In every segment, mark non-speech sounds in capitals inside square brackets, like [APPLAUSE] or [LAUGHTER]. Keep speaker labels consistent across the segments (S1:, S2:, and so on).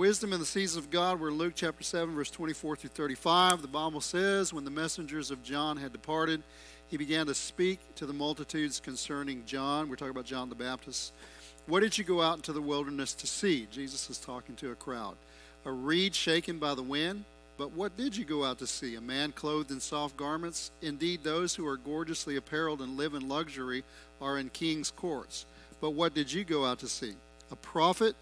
S1: wisdom in the Seasons of God. We're Luke chapter 7, verse 24 through 35. The Bible says, When the messengers of John had departed, he began to speak to the multitudes concerning John. We're talking about John the Baptist. What did you go out into the wilderness to see? Jesus is talking to a crowd. A reed shaken by the wind? But what did you go out to see? A man clothed in soft garments? Indeed, those who are gorgeously apparelled and live in luxury are in king's courts. But what did you go out to see? A prophet?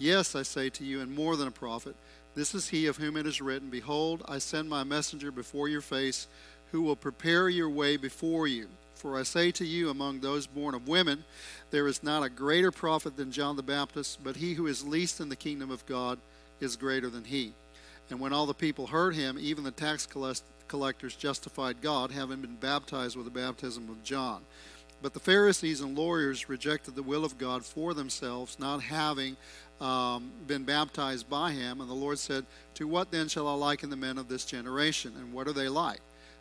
S1: Yes, I say to you, and more than a prophet. This is he of whom it is written Behold, I send my messenger before your face, who will prepare your way before you. For I say to you, among those born of women, there is not a greater prophet than John the Baptist, but he who is least in the kingdom of God is greater than he. And when all the people heard him, even the tax collectors justified God, having been baptized with the baptism of John. But the Pharisees and lawyers rejected the will of God for themselves, not having um, been baptized by him. And the Lord said, To what then shall I liken the men of this generation? And what are they like?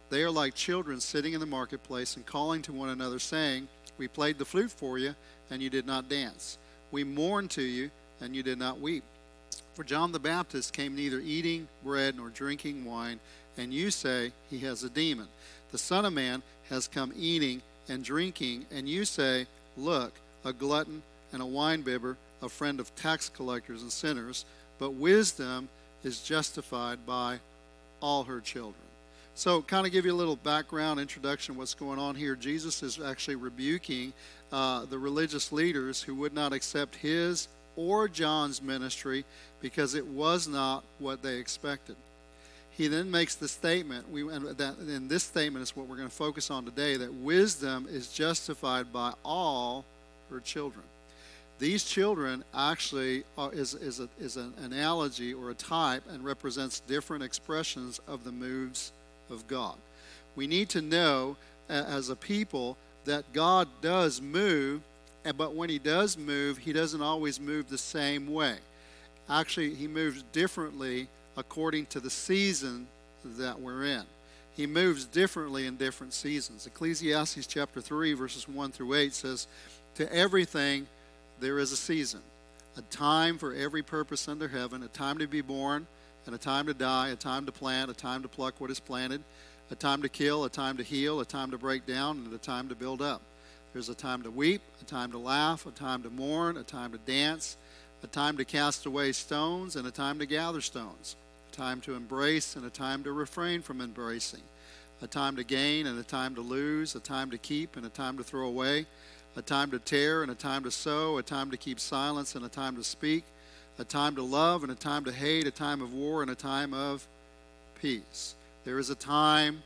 S1: They are like children sitting in the marketplace and calling to one another, saying, We played the flute for you, and you did not dance. We mourned to you, and you did not weep. For John the Baptist came neither eating bread nor drinking wine, and you say, He has a demon. The Son of Man has come eating and drinking, and you say, Look, a glutton and a winebibber a friend of tax collectors and sinners, but wisdom is justified by all her children. So, kind of give you a little background introduction what's going on here. Jesus is actually rebuking uh, the religious leaders who would not accept his or John's ministry because it was not what they expected. He then makes the statement, we, and, that, and this statement is what we're going to focus on today, that wisdom is justified by all her children these children actually are, is, is, a, is an analogy or a type and represents different expressions of the moves of God. We need to know as a people that God does move, but when He does move, He doesn't always move the same way. Actually, He moves differently according to the season that we're in. He moves differently in different seasons. Ecclesiastes chapter 3, verses 1 through 8 says, To everything, there is a season, a time for every purpose under heaven, a time to be born, and a time to die, a time to plant, a time to pluck what is planted, a time to kill, a time to heal, a time to break down, and a time to build up. There's a time to weep, a time to laugh, a time to mourn, a time to dance, a time to cast away stones, and a time to gather stones, time to embrace, and a time to refrain from embracing, a time to gain, and a time to lose, a time to keep, and a time to throw away a time to tear and a time to sow, a time to keep silence and a time to speak, a time to love and a time to hate, a time of war and a time of peace. There is a time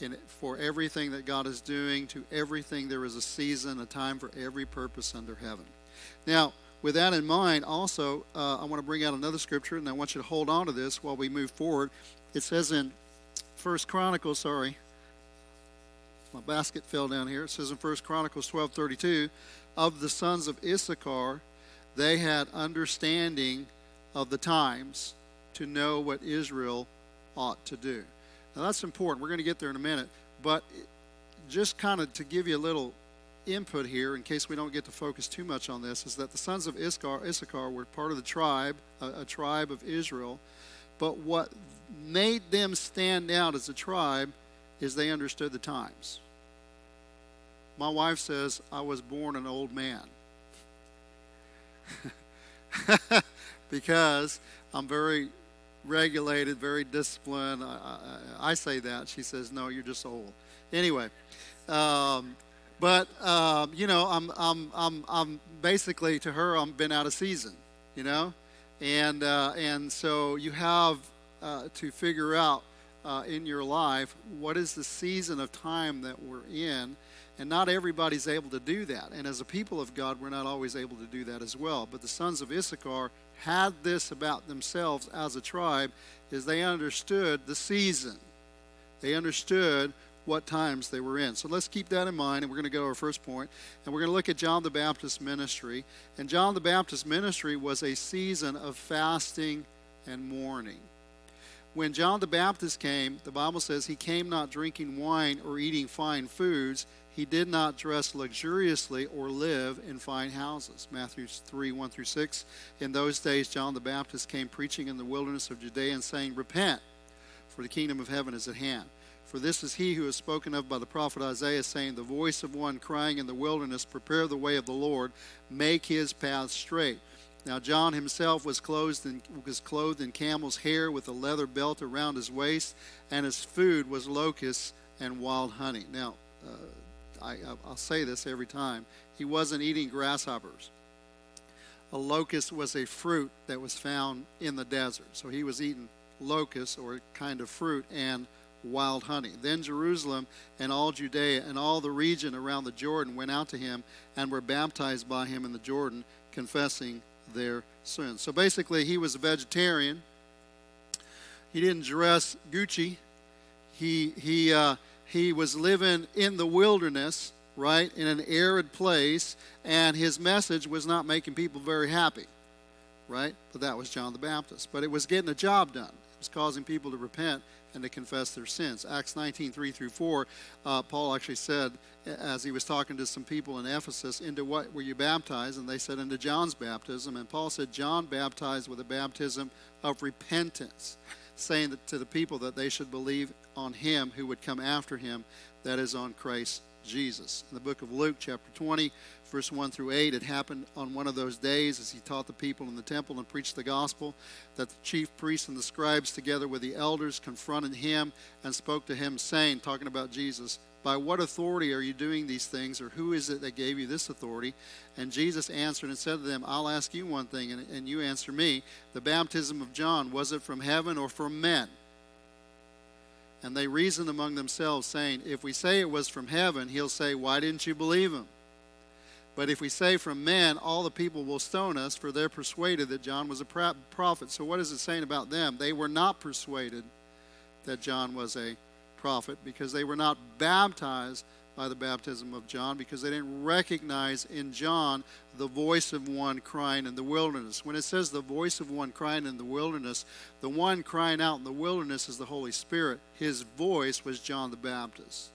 S1: in, for everything that God is doing. To everything, there is a season, a time for every purpose under heaven. Now, with that in mind, also, uh, I want to bring out another scripture, and I want you to hold on to this while we move forward. It says in First Chronicles, sorry, my basket fell down here. It says in First Chronicles 12:32, of the sons of Issachar, they had understanding of the times to know what Israel ought to do. Now that's important. We're going to get there in a minute, but just kind of to give you a little input here, in case we don't get to focus too much on this, is that the sons of Issachar, Issachar were part of the tribe, a, a tribe of Israel. But what made them stand out as a tribe is they understood the times. My wife says I was born an old man [LAUGHS] because I'm very regulated, very disciplined. I, I, I, say that. She says, no, you're just old. Anyway, um, but um, you know, I'm, I'm, I'm, I'm basically to her, I'm been out of season, you know, and uh, and so you have uh, to figure out uh, in your life what is the season of time that we're in and not everybody's able to do that. And as a people of God, we're not always able to do that as well. But the sons of Issachar had this about themselves as a tribe is they understood the season. They understood what times they were in. So let's keep that in mind, and we're going to go to our first point, and we're going to look at John the Baptist ministry. And John the Baptist ministry was a season of fasting and mourning. When John the Baptist came, the Bible says he came not drinking wine or eating fine foods, He did not dress luxuriously or live in fine houses. Matthew 3 1 through 6. In those days, John the Baptist came preaching in the wilderness of Judea and saying, Repent, for the kingdom of heaven is at hand. For this is he who is spoken of by the prophet Isaiah, saying, The voice of one crying in the wilderness, Prepare the way of the Lord, make his path straight. Now John himself was clothed in, was clothed in camel's hair with a leather belt around his waist, and his food was locusts and wild honey. Now, uh, I, I'll say this every time. He wasn't eating grasshoppers. A locust was a fruit that was found in the desert. So he was eating locusts or a kind of fruit and wild honey. Then Jerusalem and all Judea and all the region around the Jordan went out to him and were baptized by him in the Jordan, confessing their sins. So basically, he was a vegetarian. He didn't dress Gucci. He, he, uh, he was living in the wilderness, right, in an arid place, and his message was not making people very happy, right? But that was John the Baptist. But it was getting the job done. Causing people to repent and to confess their sins. Acts 19, 3 through 4, uh, Paul actually said, as he was talking to some people in Ephesus, Into what were you baptized? And they said, Into John's baptism. And Paul said, John baptized with a baptism of repentance saying that, to the people that they should believe on him who would come after him, that is, on Christ Jesus. In the book of Luke, chapter 20, verse 1 through 8, it happened on one of those days as he taught the people in the temple and preached the gospel that the chief priests and the scribes, together with the elders, confronted him and spoke to him, saying, talking about Jesus, by what authority are you doing these things, or who is it that gave you this authority? And Jesus answered and said to them, I'll ask you one thing, and, and you answer me. The baptism of John, was it from heaven or from men? And they reasoned among themselves, saying, If we say it was from heaven, he'll say, Why didn't you believe him? But if we say from men, all the people will stone us, for they're persuaded that John was a prophet. So, what is it saying about them? They were not persuaded that John was a prophet because they were not baptized by the baptism of John because they didn't recognize in John the voice of one crying in the wilderness. When it says the voice of one crying in the wilderness, the one crying out in the wilderness is the Holy Spirit. His voice was John the Baptist.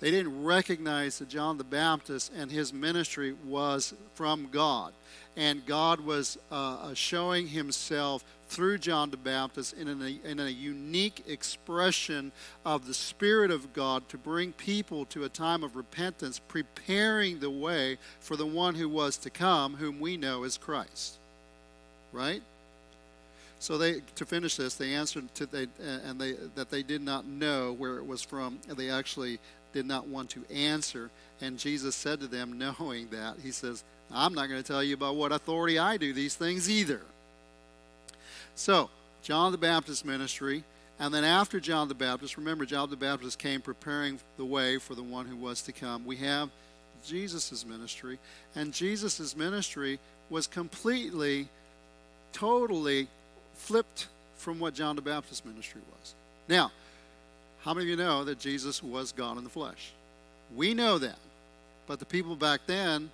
S1: They didn't recognize that John the Baptist and his ministry was from God. And God was uh, showing himself through John the Baptist in a, in a unique expression of the Spirit of God to bring people to a time of repentance, preparing the way for the one who was to come, whom we know as Christ. Right? So they, to finish this, they answered to they, and they that they did not know where it was from. And they actually did not want to answer. And Jesus said to them, [LAUGHS] knowing that, He says, "I'm not going to tell you about what authority I do these things either." So, John the Baptist ministry, and then after John the Baptist, remember, John the Baptist came preparing the way for the one who was to come. We have Jesus' ministry, and Jesus' ministry was completely, totally flipped from what John the Baptist ministry was. Now, how many of you know that Jesus was God in the flesh? We know that. But the people back then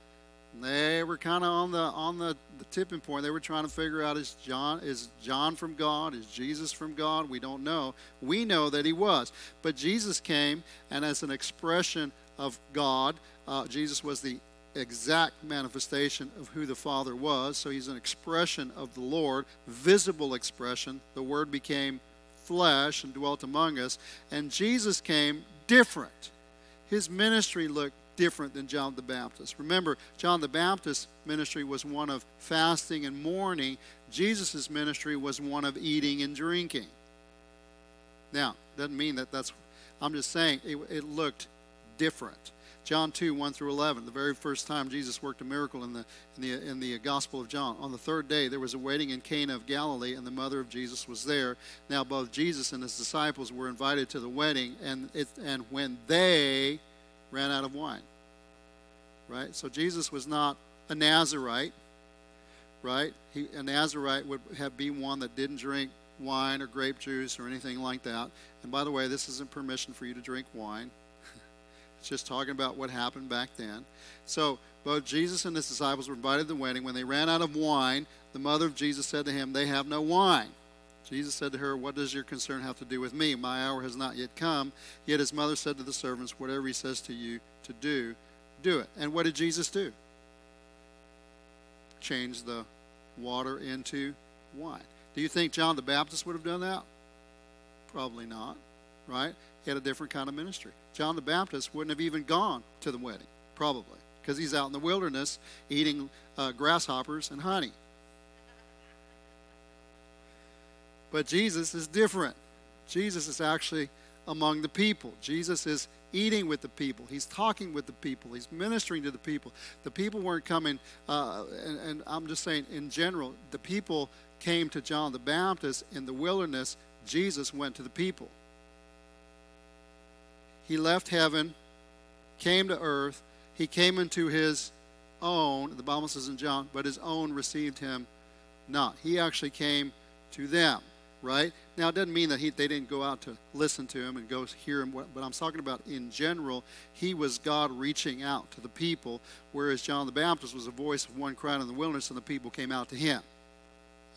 S1: they were kind of on the on the, the tipping point. They were trying to figure out is John is John from God? Is Jesus from God? We don't know. We know that he was, but Jesus came, and as an expression of God, uh, Jesus was the exact manifestation of who the Father was. So he's an expression of the Lord, visible expression. The Word became flesh and dwelt among us, and Jesus came different. His ministry looked different than John the Baptist. Remember, John the Baptist's ministry was one of fasting and mourning. Jesus' ministry was one of eating and drinking. Now, doesn't mean that that's, I'm just saying it, it looked different. John 2, 1 through 11, the very first time Jesus worked a miracle in the, in the, in the Gospel of John. On the third day, there was a wedding in Cana of Galilee, and the mother of Jesus was there. Now, both Jesus and his disciples were invited to the wedding, and, it, and when they ran out of wine. Right? So Jesus was not a Nazarite, right? He, a Nazarite would have been one that didn't drink wine or grape juice or anything like that. And by the way, this isn't permission for you to drink wine. Just talking about what happened back then. So both Jesus and his disciples were invited to the wedding. When they ran out of wine, the mother of Jesus said to him, They have no wine. Jesus said to her, What does your concern have to do with me? My hour has not yet come. Yet his mother said to the servants, Whatever he says to you to do, do it. And what did Jesus do? Change the water into wine. Do you think John the Baptist would have done that? Probably not, right? He had a different kind of ministry. John the Baptist wouldn't have even gone to the wedding, probably, because he's out in the wilderness eating uh, grasshoppers and honey. But Jesus is different. Jesus is actually among the people. Jesus is eating with the people. He's talking with the people. He's ministering to the people. The people weren't coming, uh, and, and I'm just saying in general, the people came to John the Baptist in the wilderness. Jesus went to the people. He left heaven, came to earth. He came into his own, the Bible says in John, but his own received him not. He actually came to them right? Now, it doesn't mean that he, they didn't go out to listen to him and go hear him, but I'm talking about in general, he was God reaching out to the people, whereas John the Baptist was a voice of one crying in the wilderness, and the people came out to him.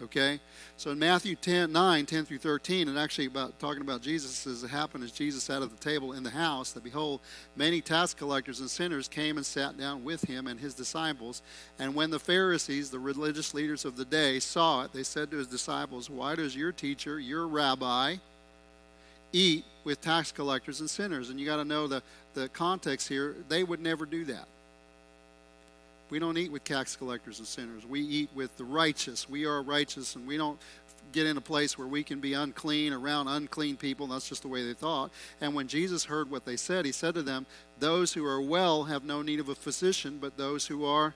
S1: Okay? So in Matthew 10, 9, 10 through 13, and actually about talking about Jesus as it happened as Jesus sat at the table in the house, that behold, many tax collectors and sinners came and sat down with him and his disciples. And when the Pharisees, the religious leaders of the day, saw it, they said to his disciples, Why does your teacher, your rabbi, eat with tax collectors and sinners? And you got to know the, the context here. They would never do that. We don't eat with tax collectors and sinners. We eat with the righteous. We are righteous, and we don't get in a place where we can be unclean around unclean people. That's just the way they thought. And when Jesus heard what they said, he said to them, Those who are well have no need of a physician, but those who are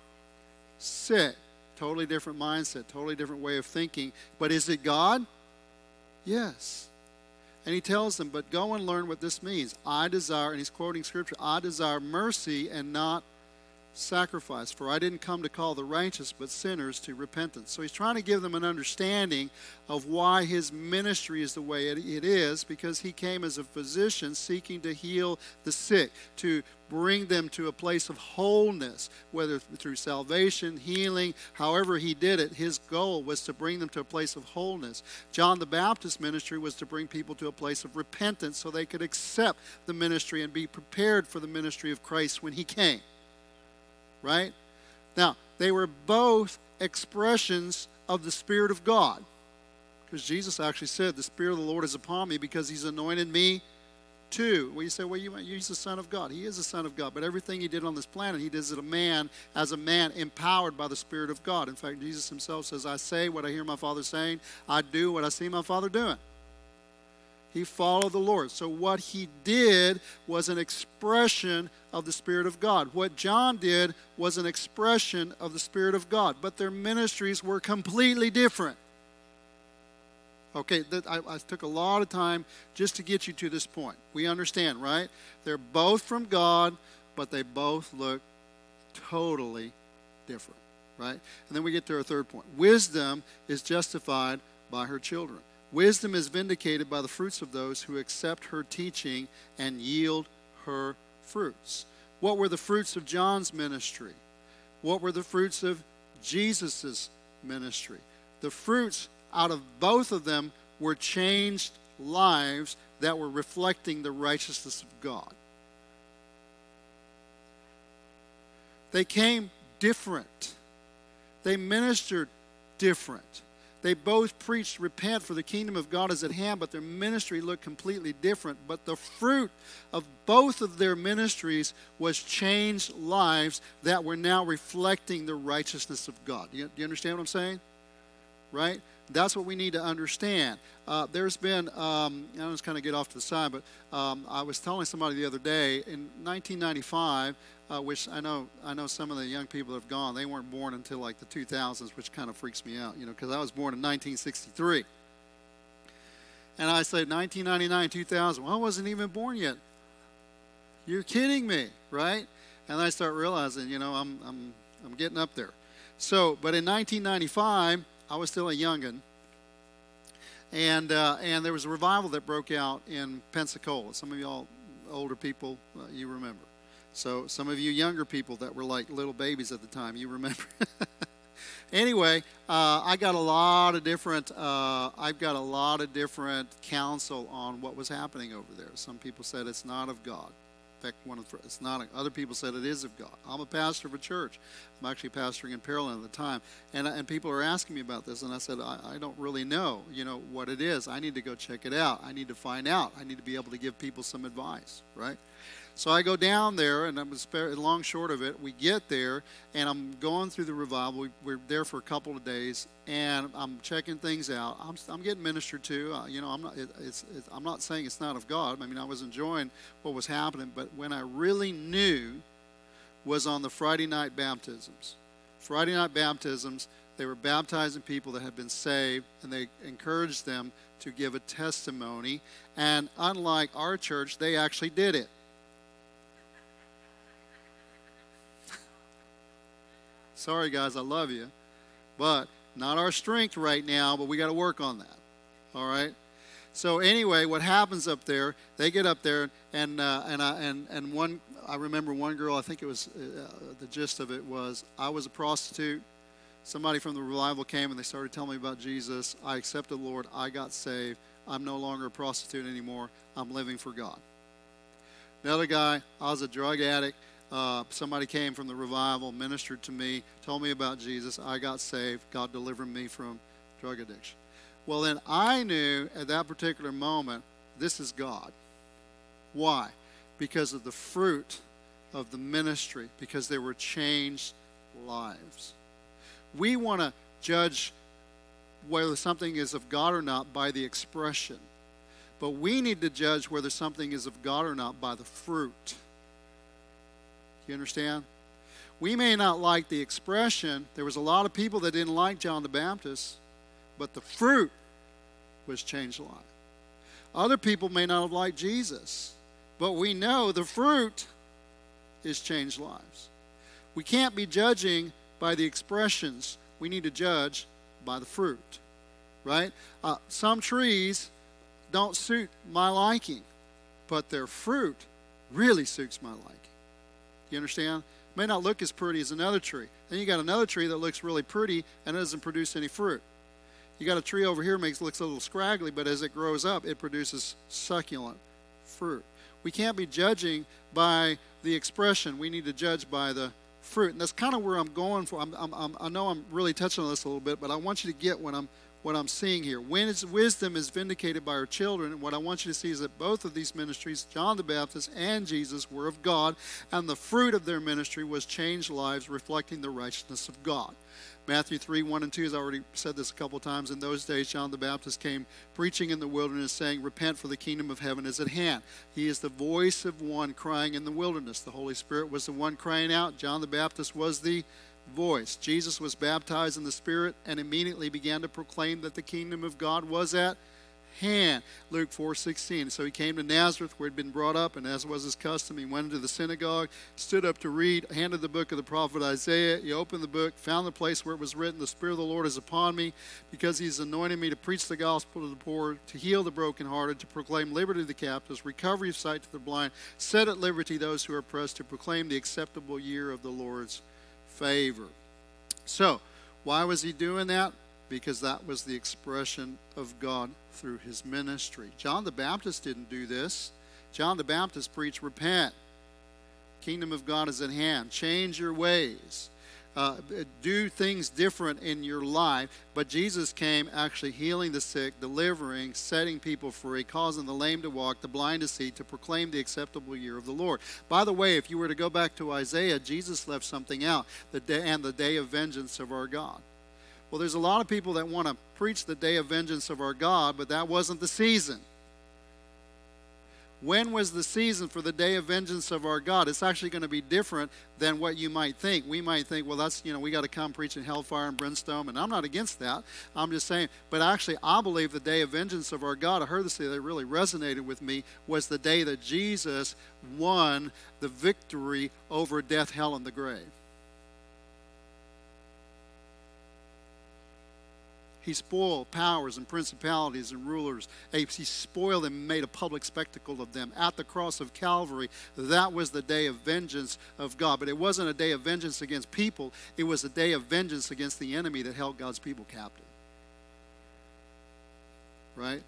S1: sick. Totally different mindset, totally different way of thinking. But is it God? Yes. And he tells them, But go and learn what this means. I desire, and he's quoting scripture, I desire mercy and not sacrifice. For I didn't come to call the righteous, but sinners to repentance. So he's trying to give them an understanding of why his ministry is the way it, it is, because he came as a physician seeking to heal the sick, to bring them to a place of wholeness, whether through salvation, healing, however he did it. His goal was to bring them to a place of wholeness. John the Baptist ministry was to bring people to a place of repentance so they could accept the ministry and be prepared for the ministry of Christ when he came right? Now, they were both expressions of the Spirit of God. Because Jesus actually said, The Spirit of the Lord is upon me because He's anointed me too. Well, you say, Well, you, He's the Son of God. He is the Son of God. But everything He did on this planet, He did as a man, as a man empowered by the Spirit of God. In fact, Jesus Himself says, I say what I hear my Father saying, I do what I see my Father doing. He followed the Lord. So, what he did was an expression of the Spirit of God. What John did was an expression of the Spirit of God, but their ministries were completely different. Okay, that, I, I, took a lot of time just to get you to this point. We understand, right? They're both from God, but they both look totally different, right? And then we get to our third point wisdom is justified by her children. Wisdom is vindicated by the fruits of those who accept her teaching and yield her fruits. What were the fruits of John's ministry? What were the fruits of Jesus' ministry? The fruits out of both of them were changed lives that were reflecting the righteousness of God. They came different, they ministered different. They both preached, Repent, for the kingdom of God is at hand, but their ministry looked completely different. But the fruit of both of their ministries was changed lives that were now reflecting the righteousness of God. Do you, you understand what I'm saying? Right? That's what we need to understand. Uh, there's been, um, I just kind of get off to the side, but um, I was telling somebody the other day in 1995, uh, which I know I know some of the young people have gone. They weren't born until like the 2000s, which kind of freaks me out, you know, because I was born in 1963. And I said 1999, 2000. Well, I wasn't even born yet. You're kidding me, right? And I start realizing, you know, I'm I'm I'm getting up there. So, but in 1995, I was still a youngin. And, uh, and there was a revival that broke out in Pensacola. Some of y'all older people, uh, you remember. So some of you younger people that were like little babies at the time, you remember. [LAUGHS] anyway, uh, I got a lot of different. Uh, I've got a lot of different counsel on what was happening over there. Some people said it's not of God. In fact, one of it's not. Other people said it is of God. I'm a pastor of a church. I'm actually pastoring in Pearland at the time, and and people are asking me about this, and I said I, I don't really know. You know what it is. I need to go check it out. I need to find out. I need to be able to give people some advice. Right. So I go down there, and I'm long short of it. We get there, and I'm going through the revival. We, are there for a couple of days, and I'm checking things out. I'm, I'm getting ministered to. Uh, you know, I'm not. It, it's, it's, I'm not saying it's not of God. I mean, I was enjoying what was happening, but when I really knew was on the Friday night baptisms. Friday night baptisms. They were baptizing people that had been saved, and they encouraged them to give a testimony. And unlike our church, they actually did it. Sorry, guys, I love you. But not our strength right now, but we got to work on that. All right? So anyway, what happens up there? They get up there, and uh, and I, and and one. I remember one girl. I think it was uh, the gist of it was I was a prostitute. Somebody from the revival came and they started telling me about Jesus. I accepted the Lord. I got saved. I'm no longer a prostitute anymore. I'm living for God. Another guy. I was a drug addict. Uh, somebody came from the revival, ministered to me, told me about Jesus. I got saved. God delivered me from drug addiction. Well, then I knew at that particular moment, this is God. Why? Because of the fruit of the ministry, because they were changed lives. We want to judge whether something is of God or not by the expression, but we need to judge whether something is of God or not by the fruit. You understand? We may not like the expression. There was a lot of people that didn't like John the Baptist, but the fruit was changed life. Other people may not have liked Jesus, but we know the fruit is changed lives. We can't be judging by the expressions. We need to judge by the fruit, right? Uh, some trees don't suit my liking, but their fruit really suits my liking. You understand? It may not look as pretty as another tree. Then you got another tree that looks really pretty and it doesn't produce any fruit. You got a tree over here makes looks a little scraggly, but as it grows up, it produces succulent fruit. We can't be judging by the expression. We need to judge by the fruit. And that's kind of where I'm going for. I'm, I'm, i know I'm really touching on this a little bit, but I want you to get what I'm what I'm seeing here. When wisdom is vindicated by our children, what I want you to see is that both of these ministries, John the Baptist and Jesus, were of God, and the fruit of their ministry was changed lives reflecting the righteousness of God. Matthew 3 1 and 2, as I already said this a couple of times, in those days John the Baptist came preaching in the wilderness, saying, Repent, for the kingdom of heaven is at hand. He is the voice of one crying in the wilderness. The Holy Spirit was the one crying out. John the Baptist was the voice. Jesus was baptized in the Spirit and immediately began to proclaim that the kingdom of God was at hand. Luke 4:16. So he came to Nazareth where he'd been brought up, and as was his custom, he went into the synagogue, stood up to read, handed the book of the prophet Isaiah. He opened the book, found the place where it was written, "The Spirit of the Lord is upon me, because He's anointed me to preach the gospel to the poor, to heal the brokenhearted, to proclaim liberty to the captives, recovery of sight to the blind, set at liberty those who are oppressed, to proclaim the acceptable year of the Lord's favor. So, why was he doing that? Because that was the expression of God through his ministry. John the Baptist didn't do this. John the Baptist preached, Repent. Kingdom of God is at hand. Change your ways uh, do things different in your life. But Jesus came actually healing the sick, delivering, setting people free, causing the lame to walk, the blind to see, to proclaim the acceptable year of the Lord. By the way, if you were to go back to Isaiah, Jesus left something out the day and the day of vengeance of our God. Well, there's a lot of people that want to preach the day of vengeance of our God, but that wasn't the season. When was the season for the day of vengeance of our God? It's actually going to be different than what you might think. We might think, well, that's, you know, we got to come preaching hellfire and brimstone, and I'm not against that. I'm just saying, but actually, I believe the day of vengeance of our God, I heard this that really resonated with me, was the day that Jesus won the victory over death, hell, and the grave. He spoiled powers and principalities and rulers. He spoiled them and made a public spectacle of them at the cross of Calvary. That was the day of vengeance of God. But it wasn't a day of vengeance against people, it was a day of vengeance against the enemy that held God's people captive. Right?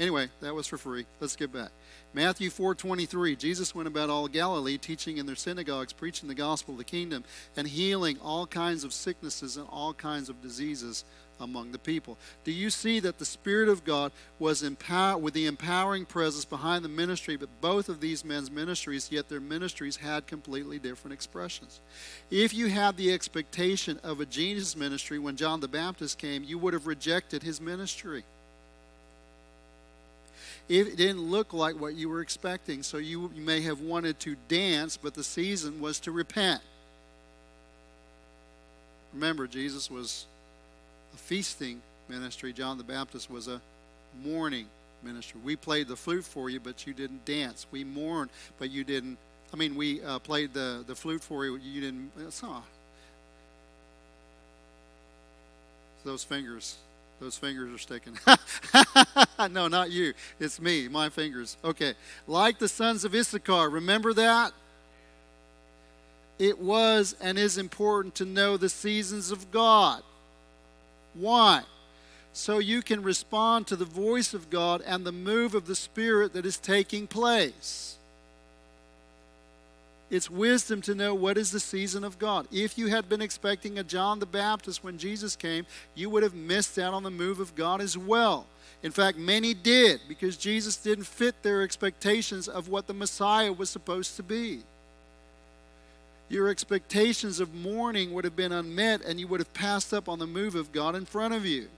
S1: Anyway, that was for free. Let's get back. Matthew 4:23 Jesus went about all Galilee teaching in their synagogues preaching the gospel of the kingdom and healing all kinds of sicknesses and all kinds of diseases among the people. Do you see that the spirit of God was empowered with the empowering presence behind the ministry but both of these men's ministries yet their ministries had completely different expressions. If you had the expectation of a Jesus ministry when John the Baptist came, you would have rejected his ministry it didn't look like what you were expecting. So you, may have wanted to dance, but the season was to repent. Remember, Jesus was a feasting ministry, John the Baptist was a mourning ministry. We played the flute for you, but you didn't dance. We mourned, but you didn't. I mean, we uh, played the, the flute for you, you didn't. Oh. Those fingers. Those fingers are sticking. [LAUGHS] no, not you. It's me, my fingers. Okay. Like the sons of Issachar. Remember that? It was and is important to know the seasons of God. Why? So you can respond to the voice of God and the move of the Spirit that is taking place. It's wisdom to know what is the season of God. If you had been expecting a John the Baptist when Jesus came, you would have missed out on the move of God as well. In fact, many did because Jesus didn't fit their expectations of what the Messiah was supposed to be. Your expectations of mourning would have been unmet and you would have passed up on the move of God in front of you.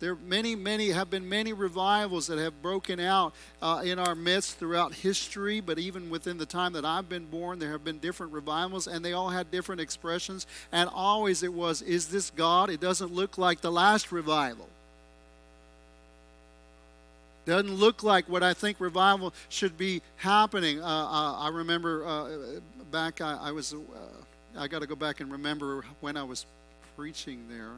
S1: There many, many have been many revivals that have broken out uh, in our midst throughout history, but even within the time that I've been born, there have been different revivals, and they all had different expressions. And always it was, is this God? It doesn't look like the last revival. Doesn't look like what I think revival should be happening. Uh, uh, I remember uh, back, I, I was, uh, I got to go back and remember when I was preaching there.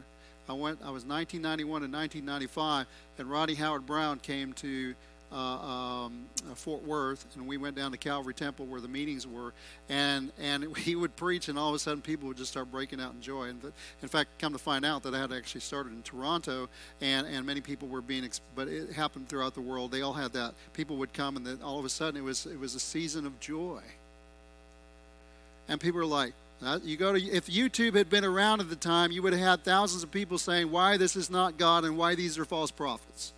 S1: I went. I was 1991 and 1995, and Rodney Howard-Browne came to um, uh, Fort Worth, and we went down to Calvary Temple where the meetings were, and and [LAUGHS] he would preach, and all of a sudden people would just start breaking out in joy. And in fact, come to find out that I had actually started in Toronto, and and many people were being, but it happened throughout the world. They all had that. People would come, and then all of a sudden it was it was a season of joy, and people were like, uh, you go to if YouTube had been around at the time, you would have had thousands of people saying why this is not God and why these are false prophets.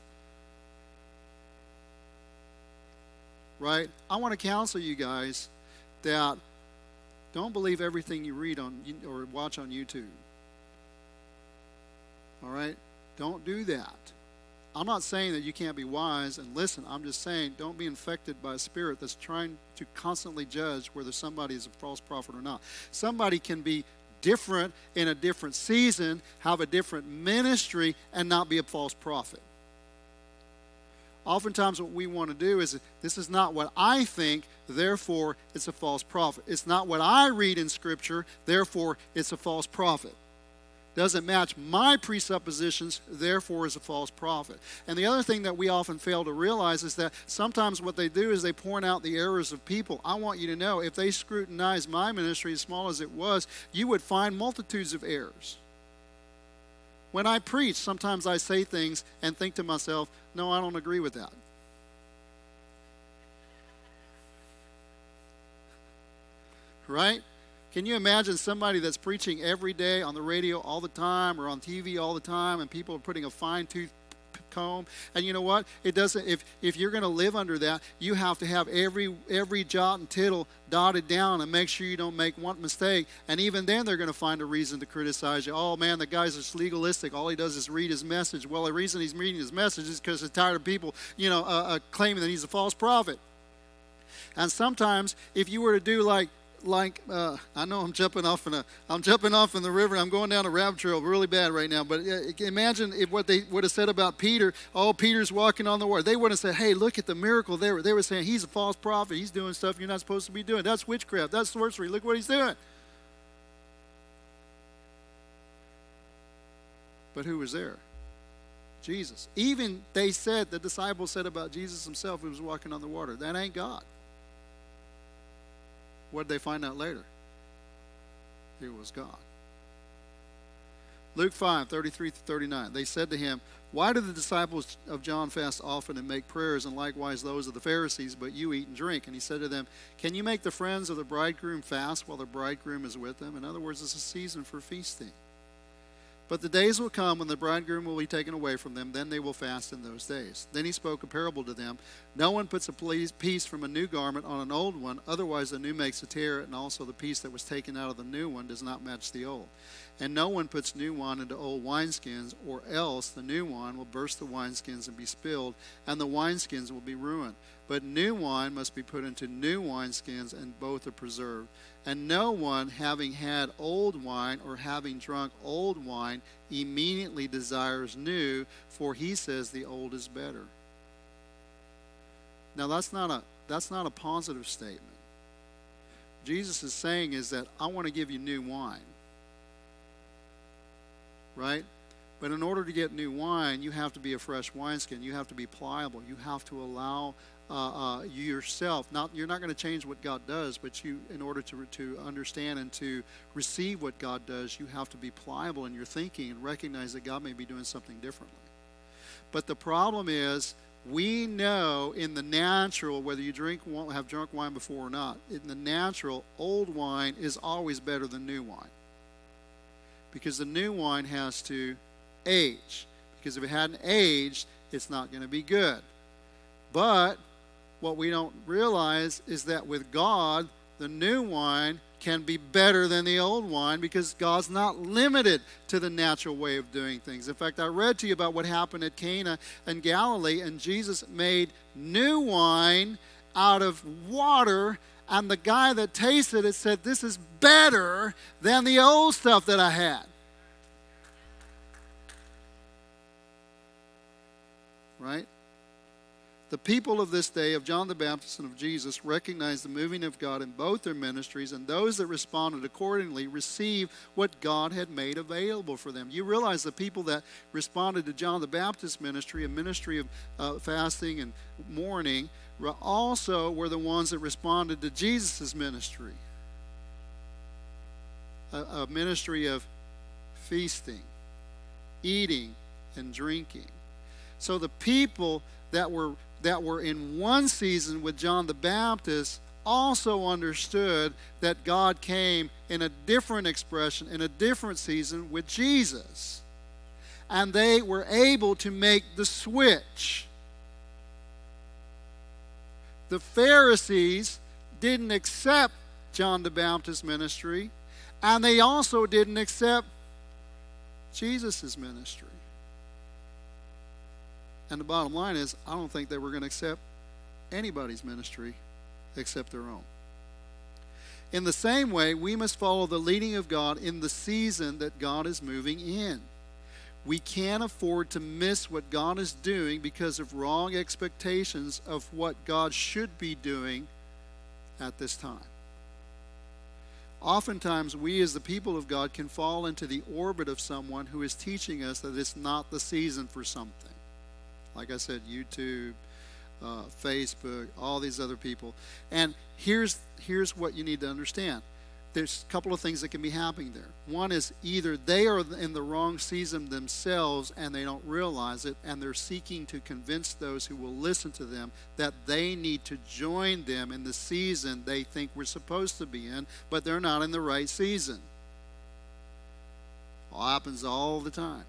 S1: Right? I want to counsel you guys that don't believe everything you read on or watch on YouTube. All right? Don't do that. I'm not saying that you can't be wise and listen. I'm just saying don't be infected by a spirit that's trying to constantly judge whether somebody is a false prophet or not. Somebody can be different in a different season, have a different ministry, and not be a false prophet. Oftentimes, what we want to do is this is not what I think, therefore, it's a false prophet. It's not what I read in Scripture, therefore, it's a false prophet doesn't match my presuppositions, therefore is a false prophet. And the other thing that we often fail to realize is that sometimes what they do is they point out the errors of people. I want you to know if they scrutinize my ministry as small as it was, you would find multitudes of errors. When I preach, sometimes I say things and think to myself, no, I don't agree with that. Right? Can you imagine somebody that's preaching every day on the radio all the time or on TV all the time and people are putting a fine tooth comb and you know what? It doesn't if if you're going to live under that you have to have every every jot and tittle dotted down and make sure you don't make one mistake. And even then they're going to find a reason to criticize you. Oh man the guy's just legalistic. All he does is read his message. Well the reason he's reading his message is because he's tired of people you know uh, uh, claiming that he's a false prophet. And sometimes if you were to do like like uh, I know I'm jumping off in a I'm jumping off in the river. I'm going down a rabbit trail really bad right now. But imagine if what they would have said about Peter. Oh, Peter's walking on the water. They would have said, "Hey, look at the miracle." They were they were saying he's a false prophet. He's doing stuff you're not supposed to be doing. That's witchcraft. That's sorcery. Look what he's doing. But who was there? Jesus. Even they said, the disciples said about Jesus himself who was walking on the water, that ain't God. What did they find out later? It was God. Luke 5, 33 to 39. They said to him, Why do the disciples of John fast often and make prayers, and likewise those of the Pharisees, but you eat and drink? And he said to them, Can you make the friends of the bridegroom fast while the bridegroom is with them? In other words, it's a season for feasting. But the days will come when the bridegroom will be taken away from them, then they will fast in those days. Then he spoke a parable to them No one puts a piece from a new garment on an old one, otherwise the new makes a tear, and also the piece that was taken out of the new one does not match the old. And no one puts new wine into old wineskins, or else the new wine will burst the wineskins and be spilled, and the wineskins will be ruined. But new wine must be put into new wineskins, and both are preserved. And no one, having had old wine or having drunk old wine, immediately desires new, for he says the old is better. Now that's not a that's not a positive statement. Jesus is saying is that I want to give you new wine right? But in order to get new wine, you have to be a fresh wineskin. You have to be pliable. You have to allow uh, uh, you yourself. Not you're not going to change what God does, but you, in order to to understand and to receive what God does, you have to be pliable in your thinking and recognize that God may be doing something differently. But the problem is, we know in the natural, whether you drink have drunk wine before or not, in the natural, old wine is always better than new wine because the new wine has to age. Because if it hadn't aged, it's not going to be good. But what we don't realize is that with God, the new wine can be better than the old wine because God's not limited to the natural way of doing things. In fact, I read to you about what happened at Cana in Galilee, and Jesus made new wine out of water and the guy that tasted it said, This is better than the old stuff that I had. Right? The people of this day, of John the Baptist and of Jesus, recognize the moving of God in both their ministries, and those that responded accordingly receive what God had made available for them. You realize the people that responded to John the Baptist ministry, a ministry of uh, fasting and mourning, also were the ones that responded to Jesus' ministry a, a ministry of feasting, eating, and drinking. So the people that were that were in one season with John the Baptist also understood that God came in a different expression, in a different season with Jesus. And they were able to make the switch. The Pharisees didn't accept John the Baptist's ministry, and they also didn't accept Jesus' ministry. And the bottom line is, I don't think they were going to accept anybody's ministry except their own. In the same way, we must follow the leading of God in the season that God is moving in. We can't afford to miss what God is doing because of wrong expectations of what God should be doing at this time. Oftentimes, we as the people of God can fall into the orbit of someone who is teaching us that it's not the season for something. Like I said, YouTube, uh, Facebook, all these other people. And here's here's what you need to understand. There's a couple of things that can be happening there. One is either they are in the wrong season themselves and they don't realize it, and they're seeking to convince those who will listen to them that they need to join them in the season they think we're supposed to be in, but they're not in the right season. All happens all the time.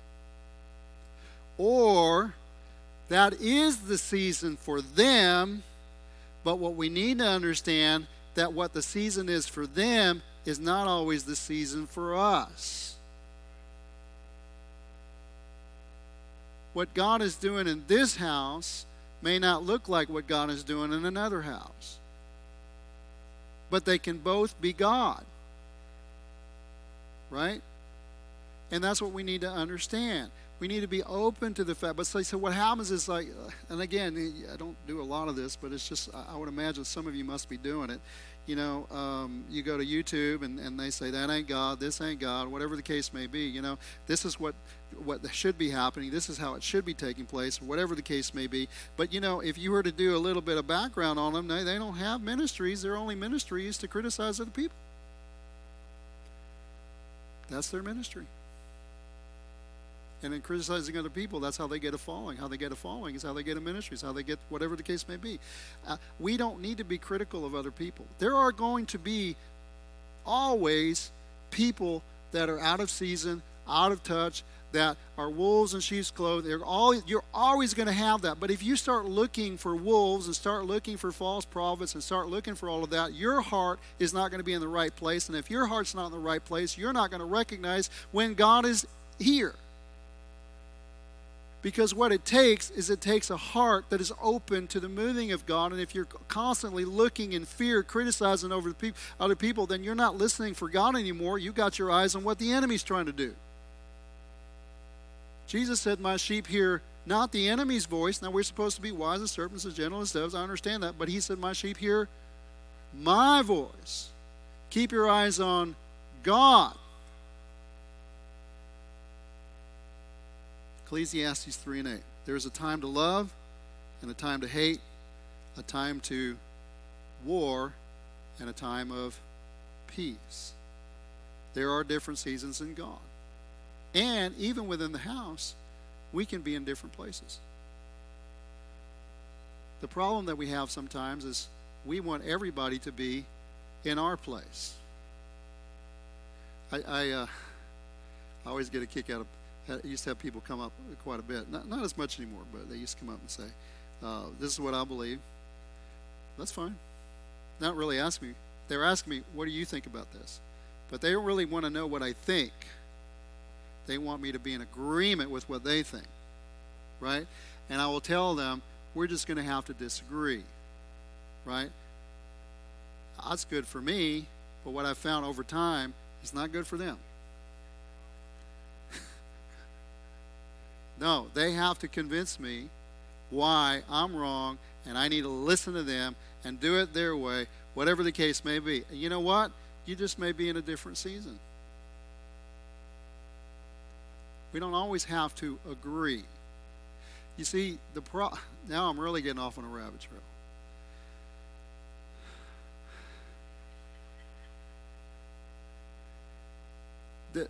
S1: Or that is the season for them. But what we need to understand that what the season is for them is not always the season for us. What God is doing in this house may not look like what God is doing in another house. But they can both be God. Right? And that's what we need to understand we need to be open to the fact. But so, so what happens is like, and again, I don't do a lot of this, but it's just I would imagine some of you must be doing it. you know, um, you go to YouTube and, and they say that ain't God, this ain't God, whatever the case may be. You know, this is what what should be happening. This is how it should be taking place, whatever the case may be. But you know, if you were to do a little bit of background on them, they, they don't have ministries. Their only ministry is to criticize other people. That's their ministry. And in criticizing other people, that's how they get a following. How they get a following is how they get a ministry, is how they get whatever the case may be. Uh, we don't need to be critical of other people. There are going to be always people that are out of season, out of touch, that are wolves in sheep's clothing. They're all, you're always going to have that. But if you start looking for wolves and start looking for false prophets and start looking for all of that, your heart is not going to be in the right place. And if your heart's not in the right place, you're not going to recognize when God is here. Because what it takes is it takes a heart that is open to the moving of God. And if you're constantly looking in fear, criticizing over the pe- other people, then you're not listening for God anymore. You got your eyes on what the enemy's trying to do. Jesus said, My sheep hear not the enemy's voice. Now we're supposed to be wise as serpents and gentle as doves. I understand that. But he said, My sheep hear my voice. Keep your eyes on God. Ecclesiastes 3 and 8. There is a time to love and a time to hate, a time to war and a time of peace. There are different seasons in God. And even within the house, we can be in different places. The problem that we have sometimes is we want everybody to be in our place. I, I, uh, [LAUGHS] I always get a kick out of used to have people come up quite a bit. Not, not as much anymore, but they used to come up and say, uh, This is what I believe. That's fine. Not really ask me. They're asking me, What do you think about this? But they don't really want to know what I think. They want me to be in agreement with what they think. Right? And I will tell them, We're just going to have to disagree. Right? That's good for me, but what I've found over time is not good for them. No, they have to convince me why I'm wrong and I need to listen to them and do it their way, whatever the case may be. You know what? You just may be in a different season. We don't always have to agree. You see, the pro- now I'm really getting off on a rabbit trail. That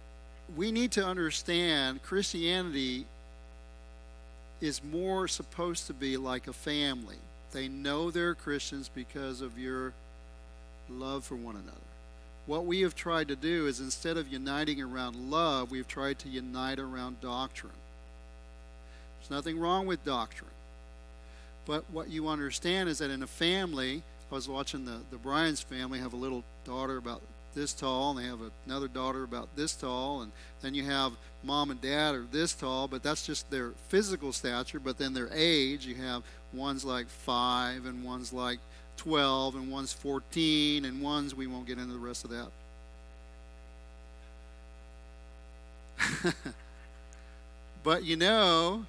S1: we need to understand Christianity is more supposed to be like a family. They know they're Christians because of your love for one another. What we have tried to do is instead of uniting around love, we've tried to unite around doctrine. There's nothing wrong with doctrine. But what you understand is that in a family, I was watching the, the Bryan's family have a little daughter about this tall, and they have another daughter about this tall, and then you have mom and dad are this tall, but that's just their physical stature. But then their age, you have one's like five, and one's like 12, and one's 14, and one's, we won't get into the rest of that. [LAUGHS] but you know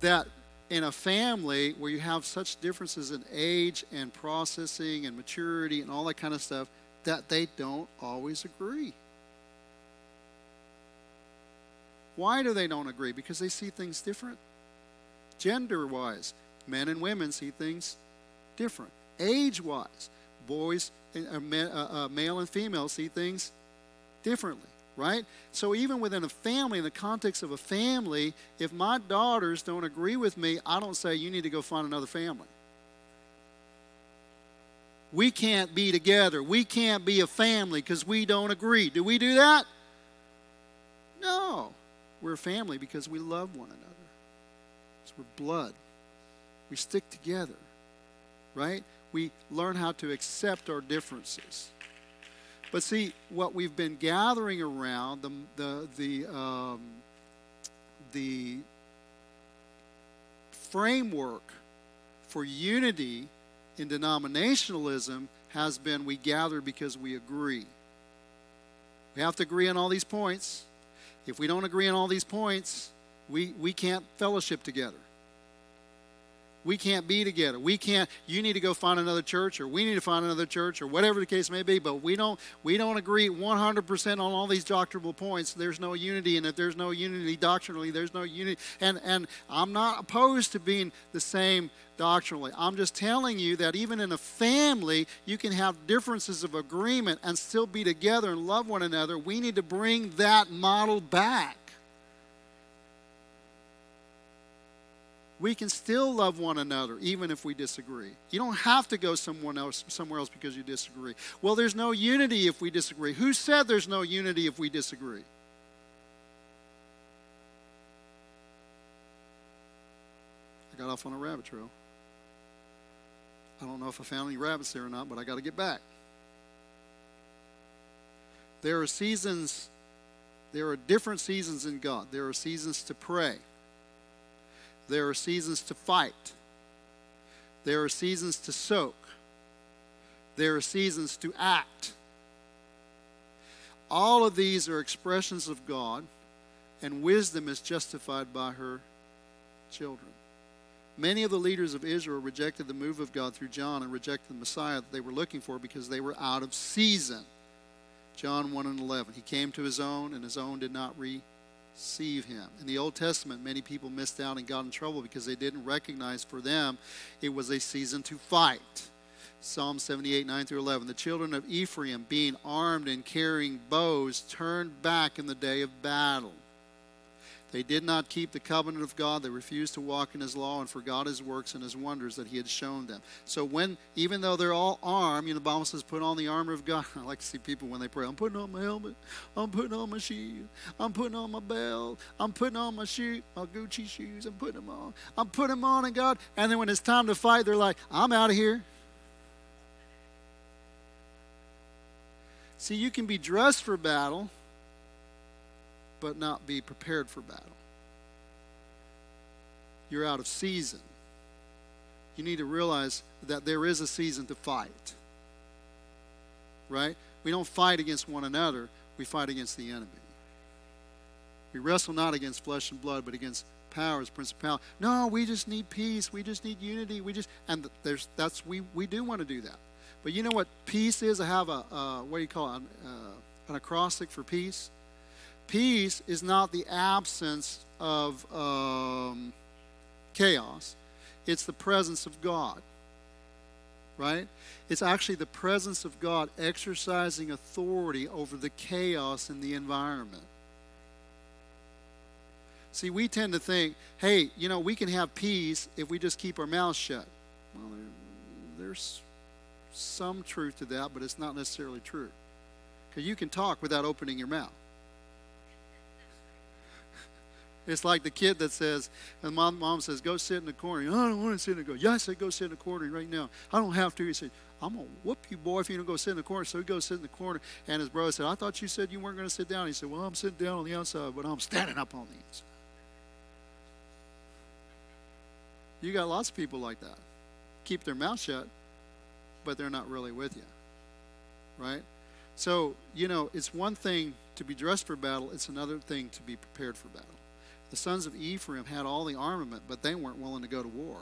S1: that in a family where you have such differences in age and processing and maturity and all that kind of stuff, that they don't always agree. Why do they don't agree? Because they see things different. Gender wise, men and women see things different. Age wise, boys, uh, uh, male and female see things differently, right? So even within a family, in the context of a family, if my daughters don't agree with me, I don't say you need to go find another family. We can't be together. We can't be a family because we don't agree. Do we do that? No. We're a family because we love one another. We're blood. We stick together, right? We learn how to accept our differences. But see, what we've been gathering around the the the um, the framework for unity in denominationalism has been we gather because we agree. We have to agree on all these points. If we don't agree on all these points, we, we can't fellowship together. We can't be together. We can't. You need to go find another church, or we need to find another church, or whatever the case may be. But we don't. We don't agree 100% on all these doctrinal points. There's no unity, and if there's no unity doctrinally, there's no unity. And and I'm not opposed to being the same doctrinally. I'm just telling you that even in a family, you can have differences of agreement and still be together and love one another. We need to bring that model back. We can still love one another even if we disagree. You don't have to go someone else somewhere else because you disagree. Well, there's no unity if we disagree. Who said there's no unity if we disagree? I got off on a rabbit trail. I don't know if I found any rabbits there or not, but I got to get back. There are seasons, there are different seasons in God. There are seasons to pray. There are seasons to fight. There are seasons to soak. There are seasons to act. All of these are expressions of God, and wisdom is justified by her children. Many of the leaders of Israel rejected the move of God through John and rejected the Messiah that they were looking for because they were out of season. John 1 and 11. He came to his own, and his own did not receive receive him. In the Old Testament, many people missed out and got in trouble because they didn't recognize for them it was a season to fight. Psalm 78, 9 through 11. The children of Ephraim, being armed and carrying bows, turned back in the day of battle. They did not keep the covenant of God. They refused to walk in his law and forgot his works and his wonders that he had shown them. So when, even though they're all armed, you know, the Bible says, put on the armor of God. [LAUGHS] I like to see people when they pray, I'm putting on my helmet. I'm putting on my shield. I'm putting on my belt. I'm putting on my shoe, my Gucci shoes. I'm putting them on. I'm putting them on in God. And then when it's time to fight, they're like, I'm out of here. See, you can be dressed for battle but not be prepared for battle. You're out of season. You need to realize that there is a season to fight. Right? We don't fight against one another, we fight against the enemy. We wrestle not against flesh and blood, but against powers, principalities. No, we just need peace. We just need unity. We just and there's that's we we do want to do that. But you know what peace is? I have a uh, what do you call it? Uh, an acrostic for peace. Peace is not the absence of um, chaos, it's the presence of God. Right? It's actually the presence of God exercising authority over the chaos in the environment. See, we tend to think, hey, you know, we can have peace if we just keep our mouths shut. Well, there, there's some truth to that, but it's not necessarily true. Because you can talk without opening your mouth. It's like the kid that says, and mom, mom says, go sit in the corner. I don't want to sit in the corner. Yes, I go sit in the corner right now. I don't have to. He said, I'm going to whoop you, boy, if you don't go sit in the corner. So he goes sit in the corner. And his brother said, I thought you said you weren't going to sit down. He said, Well, I'm sitting down on the outside, but I'm standing up on the inside. You got lots of people like that. Keep their mouth shut, but they're not really with you. Right? So, you know, it's one thing to be dressed for battle, it's another thing to be prepared for battle. The sons of Ephraim had all the armament, but they weren't willing to go to war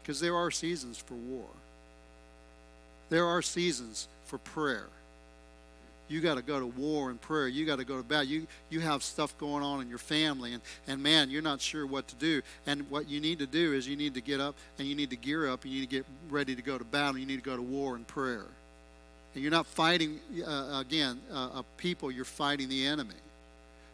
S1: because there are seasons for war. There are seasons for prayer. You got to go to war and prayer. You got to go to battle. You, you have stuff going on in your family, and, and man, you're not sure what to do. And what you need to do is you need to get up and you need to gear up and you need to get ready to go to battle. You need to go to war and prayer. And you're not fighting, uh, again, uh, a people, you're fighting the enemy.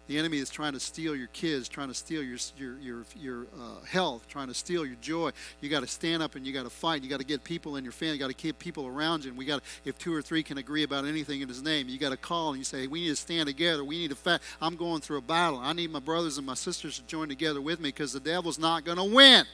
S1: The enemy is trying to steal your kids, trying to steal your your your, your uh, health, trying to steal your joy. You got to stand up and you got to fight. You got to get people in your family. You got to keep people around you. And we got if two or three can agree about anything in His name, you got to call and you say, we need to stand together. We need to fight. I'm going through a battle. I need my brothers and my sisters to join together with me because the devil's not going to win.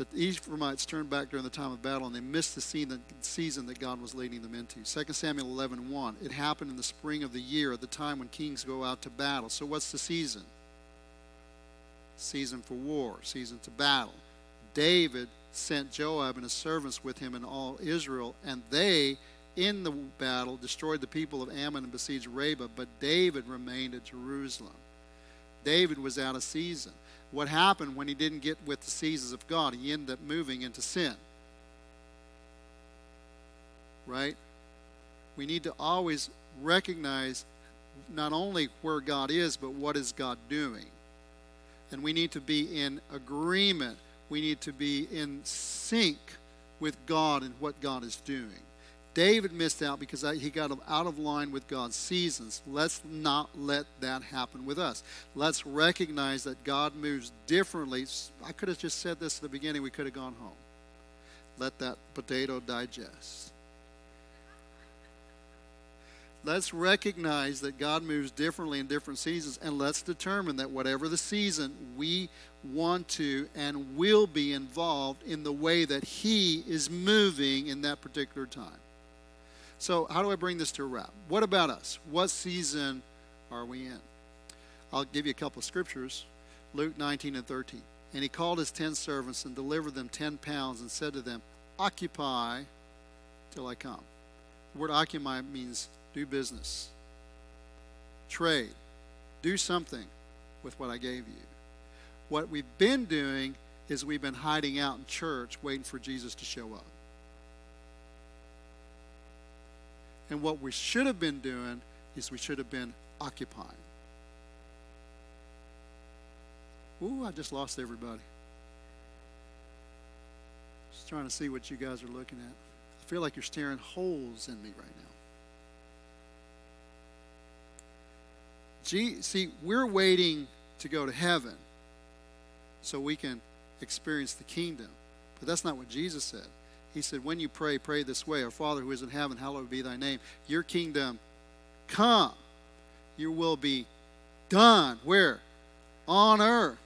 S1: That the Ephraimites turned back during the time of battle and they missed the season that God was leading them into. 2 Samuel 11 1. It happened in the spring of the year at the time when kings go out to battle. So, what's the season? Season for war, season to battle. David sent Joab and his servants with him and all Israel, and they in the battle, destroyed the people of Ammon, and besieged Rabbah, but David remained at Jerusalem. David was out of season. What happened when he didn't get with the seasons of God? He ended up moving into sin. Right? We need to always recognize not only where God is, but what is God doing. And we need to be in agreement. We need to be in sync with God and what God is doing. David missed out because he got out of line with God's seasons. Let's not let that happen with us. Let's recognize that God moves differently. I could have just said this at the beginning, we could have gone home. Let that potato digest. Let's recognize that God moves differently in different seasons, and let's determine that whatever the season, we want to and will be involved in the way that He is moving in that particular time. So, how do I bring this to a wrap? What about us? What season are we in? I'll give you a couple of scriptures Luke 19 and 13. And he called his ten servants and delivered them ten pounds and said to them, Occupy till I come. The word occupy means do business, trade, do something with what I gave you. What we've been doing is we've been hiding out in church waiting for Jesus to show up. And what we should have been doing is we should have been occupying. Ooh, I just lost everybody. Just trying to see what you guys are looking at. I feel like you're staring holes in me right now. Gee, see, we're waiting to go to heaven so we can experience the kingdom. But that's not what Jesus said. He said, When you pray, pray this way Our Father who is in heaven, hallowed be thy name. Your kingdom come. Your will be done. Where? On earth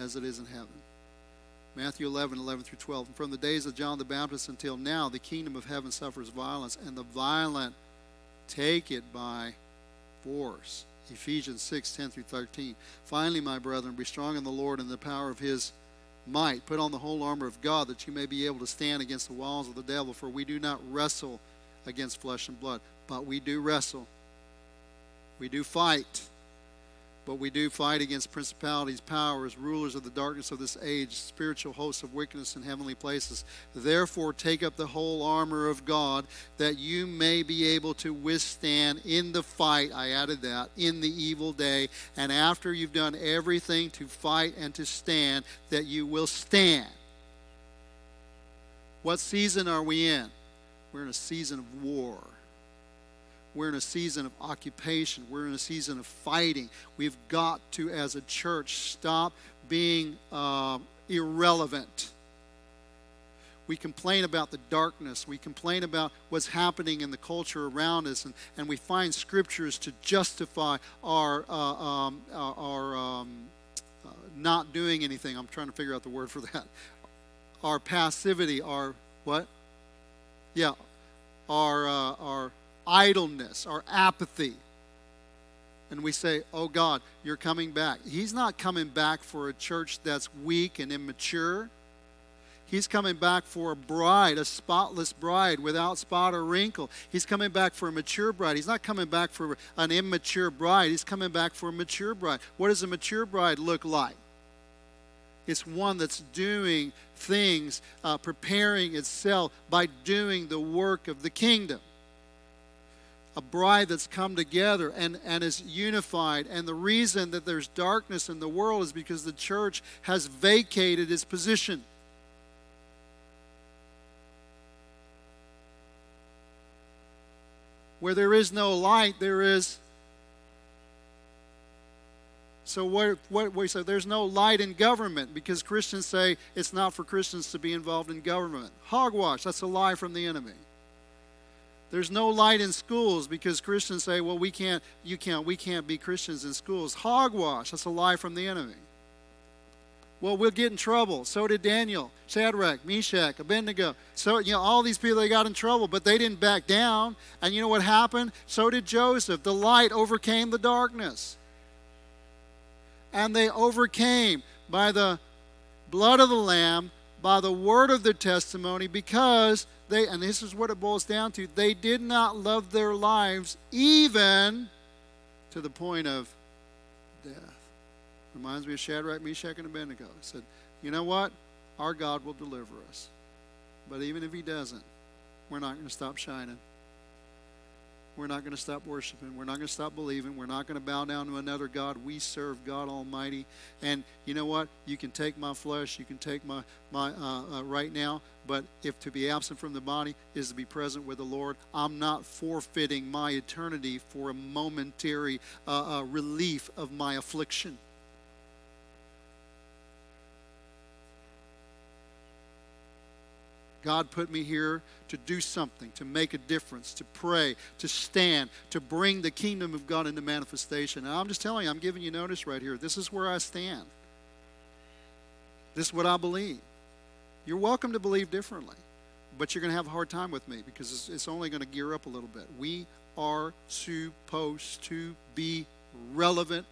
S1: as it is in heaven. Matthew 11, 11 through 12. And from the days of John the Baptist until now, the kingdom of heaven suffers violence, and the violent take it by force. Ephesians 6, 10 through 13. Finally, my brethren, be strong in the Lord and the power of his might. Put on the whole armor of God that you may be able to stand against the walls of the devil. For we do not wrestle against flesh and blood, but we do wrestle. We do fight but we do fight against principalities, powers, rulers of the darkness of this age, spiritual hosts of wickedness in heavenly places. Therefore, take up the whole armor of God that you may be able to withstand in the fight. I added that, in the evil day. And after you've done everything to fight and to stand, that you will stand. What season are we in? We're in a season of war. We're in a season of occupation. We're in a season of fighting. We've got to, as a church, stop being uh, irrelevant. We complain about the darkness. We complain about what's happening in the culture around us, and, and we find scriptures to justify our, uh, um, our, um, uh, not doing anything. I'm trying to figure out the word for [LAUGHS] that. Our passivity, our what? Yeah, our, uh, our idleness, our apathy. And we say, Oh God, you're coming back. He's not coming back for a church that's weak and immature. He's coming back for a bride, a spotless bride without spot or wrinkle. He's coming back for a mature bride. He's not coming back for an immature bride. He's coming back for a mature bride. What does a mature bride look like? It's one that's doing things, uh, preparing itself by doing the work of the kingdom a bride that's come together and, and is unified. And the reason that there's darkness in the world is because the church has vacated its position. Where there is no light, there is. So what, what we say, there's no light in government because Christians say it's not for Christians to be involved in government. Hogwash, that's a lie from the enemy. There's no light in schools because Christians say, well, we can't, you can't, we can't be Christians in schools. Hogwash, that's a lie from the enemy. Well, we'll get in trouble. So did Daniel, Shadrach, Meshach, Abednego. So, you know, all these people, they got in trouble, but they didn't back down. And you know what happened? So did Joseph. The light overcame the darkness. And they overcame by the blood of the Lamb, by the word of their testimony, because they and this is what it boils down to, they did not love their lives even to the point of death. Reminds me of Shadrach, Meshach, and Abednego. He said, You know what? Our God will deliver us. But even if He doesn't, we're not going to stop shining. We're not going to stop worshiping. We're not going to stop believing. We're not going to bow down to another God. We serve God Almighty. And you know what? You can take my flesh. You can take my my uh, uh, right now. But if to be absent from the body is to be present with the Lord, I'm not forfeiting my eternity for a momentary uh, uh relief of my affliction. God put me here to do something, to make a difference, to pray, to stand, to bring the kingdom of God into manifestation. And I'm just telling you, I'm giving you notice right here. This is where I stand. This is what I believe. You're welcome to believe differently, but you're going to have a hard time with me because it's, it's only going to gear up a little bit. We are supposed to be relevant,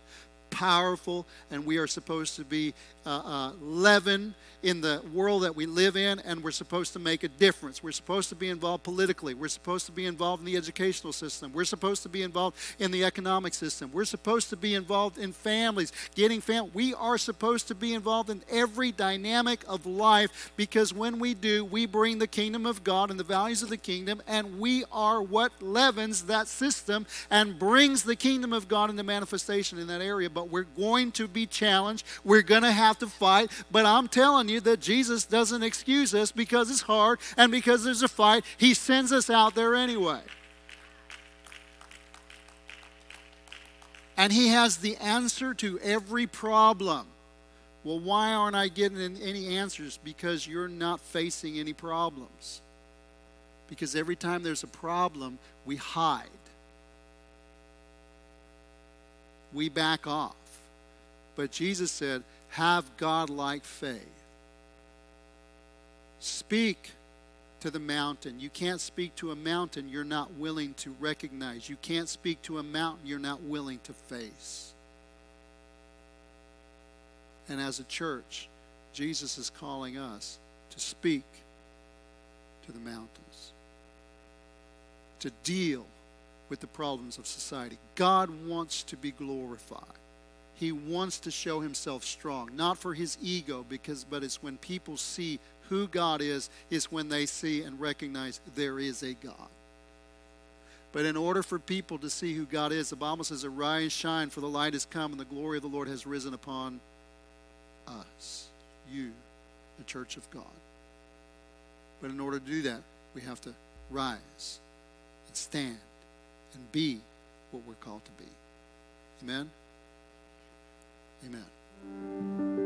S1: powerful, and we are supposed to be uh, uh, leaven in the world that we live in, and we're supposed to make a difference. We're supposed to be involved politically. We're supposed to be involved in the educational system. We're supposed to be involved in the economic system. We're supposed to be involved in families, getting family. We are supposed to be involved in every dynamic of life because when we do, we bring the kingdom of God and the values of the kingdom, and we are what leavens that system and brings the kingdom of God into manifestation in that area. We're going to be challenged. We're going to have to fight. But I'm telling you that Jesus doesn't excuse us because it's hard and because there's a fight. He sends us out there anyway. And He has the answer to every problem. Well, why aren't I getting any answers? Because you're not facing any problems. Because every time there's a problem, we hide, we back off. But Jesus said, have God-like faith. Speak to the mountain. You can't speak to a mountain you're not willing to recognize. You can't speak to a mountain you're not willing to face. And as a church, Jesus is calling us to speak to the mountains, to deal with the problems of society. God wants to be glorified. He wants to show himself strong, not for his ego, because but it's when people see who God is, is when they see and recognize there is a God. But in order for people to see who God is, the Bible says, Arise, shine, for the light has come, and the glory of the Lord has risen upon us, you, the church of God. But in order to do that, we have to rise and stand and be what we're called to be. Amen? Amen.